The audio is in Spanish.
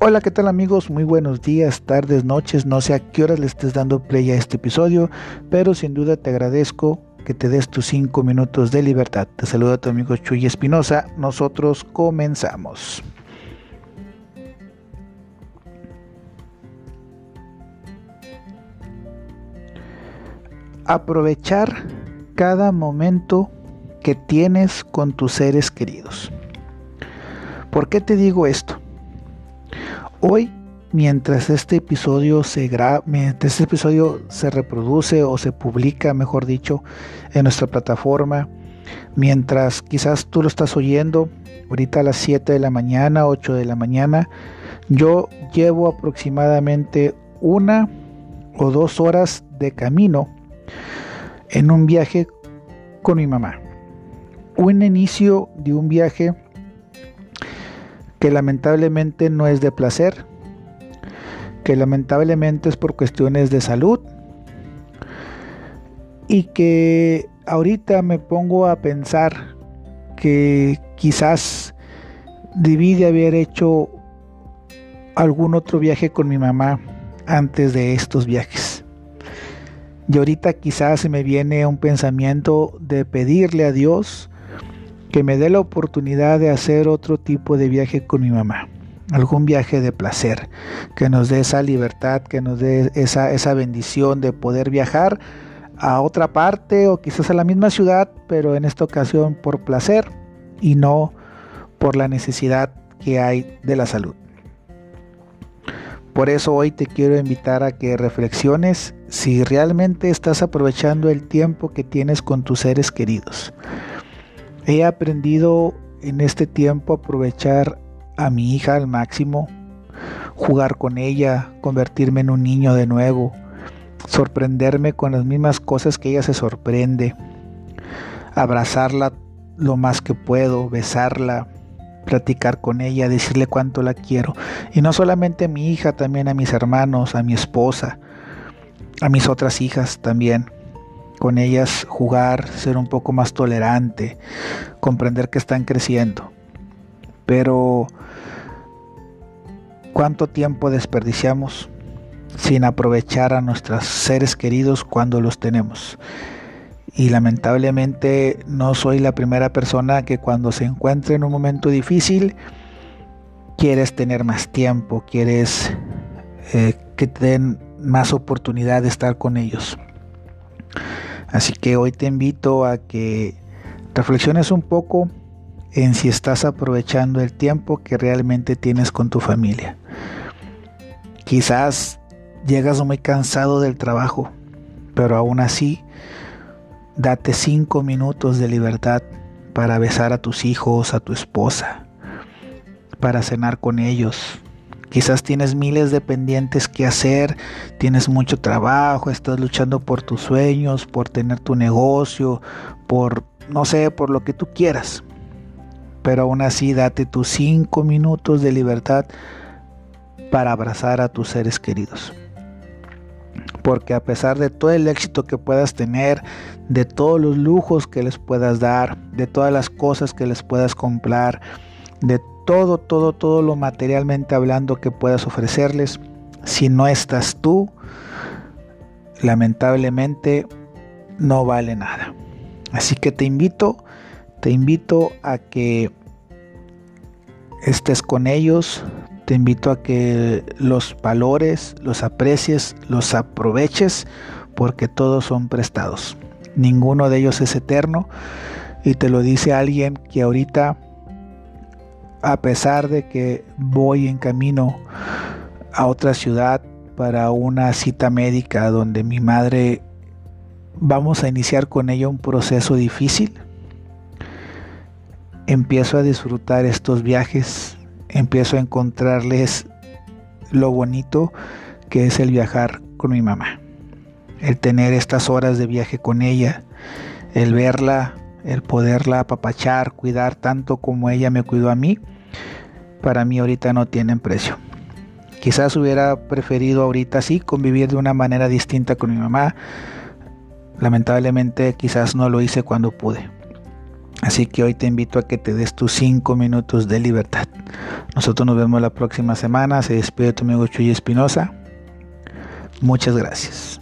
Hola, ¿qué tal amigos? Muy buenos días, tardes, noches. No sé a qué horas le estés dando play a este episodio, pero sin duda te agradezco que te des tus 5 minutos de libertad. Te saluda tu amigo Chuy Espinosa. Nosotros comenzamos. Aprovechar cada momento que tienes con tus seres queridos. ¿Por qué te digo esto? Hoy, mientras este episodio se graba, mientras este episodio se reproduce o se publica, mejor dicho, en nuestra plataforma, mientras quizás tú lo estás oyendo, ahorita a las 7 de la mañana, 8 de la mañana, yo llevo aproximadamente una o dos horas de camino en un viaje con mi mamá. Un inicio de un viaje que lamentablemente no es de placer, que lamentablemente es por cuestiones de salud y que ahorita me pongo a pensar que quizás debí de haber hecho algún otro viaje con mi mamá antes de estos viajes. Y ahorita quizás se me viene un pensamiento de pedirle a Dios que me dé la oportunidad de hacer otro tipo de viaje con mi mamá. Algún viaje de placer, que nos dé esa libertad, que nos dé esa, esa bendición de poder viajar a otra parte o quizás a la misma ciudad, pero en esta ocasión por placer y no por la necesidad que hay de la salud. Por eso hoy te quiero invitar a que reflexiones si realmente estás aprovechando el tiempo que tienes con tus seres queridos. He aprendido en este tiempo a aprovechar a mi hija al máximo, jugar con ella, convertirme en un niño de nuevo, sorprenderme con las mismas cosas que ella se sorprende, abrazarla lo más que puedo, besarla, platicar con ella, decirle cuánto la quiero. Y no solamente a mi hija, también a mis hermanos, a mi esposa, a mis otras hijas también con ellas jugar, ser un poco más tolerante, comprender que están creciendo. Pero ¿cuánto tiempo desperdiciamos sin aprovechar a nuestros seres queridos cuando los tenemos? Y lamentablemente no soy la primera persona que cuando se encuentra en un momento difícil quieres tener más tiempo, quieres eh, que te den más oportunidad de estar con ellos. Así que hoy te invito a que reflexiones un poco en si estás aprovechando el tiempo que realmente tienes con tu familia. Quizás llegas muy cansado del trabajo, pero aún así, date cinco minutos de libertad para besar a tus hijos, a tu esposa, para cenar con ellos, Quizás tienes miles de pendientes que hacer, tienes mucho trabajo, estás luchando por tus sueños, por tener tu negocio, por, no sé, por lo que tú quieras. Pero aún así date tus cinco minutos de libertad para abrazar a tus seres queridos. Porque a pesar de todo el éxito que puedas tener, de todos los lujos que les puedas dar, de todas las cosas que les puedas comprar, de todo, todo, todo lo materialmente hablando que puedas ofrecerles. Si no estás tú, lamentablemente no vale nada. Así que te invito, te invito a que estés con ellos, te invito a que los valores, los aprecies, los aproveches, porque todos son prestados. Ninguno de ellos es eterno y te lo dice alguien que ahorita a pesar de que voy en camino a otra ciudad para una cita médica donde mi madre vamos a iniciar con ella un proceso difícil, empiezo a disfrutar estos viajes, empiezo a encontrarles lo bonito que es el viajar con mi mamá, el tener estas horas de viaje con ella, el verla el poderla apapachar, cuidar tanto como ella me cuidó a mí, para mí ahorita no tienen precio. Quizás hubiera preferido ahorita sí convivir de una manera distinta con mi mamá. Lamentablemente quizás no lo hice cuando pude. Así que hoy te invito a que te des tus 5 minutos de libertad. Nosotros nos vemos la próxima semana. Se despide tu amigo Chuy Espinosa. Muchas gracias.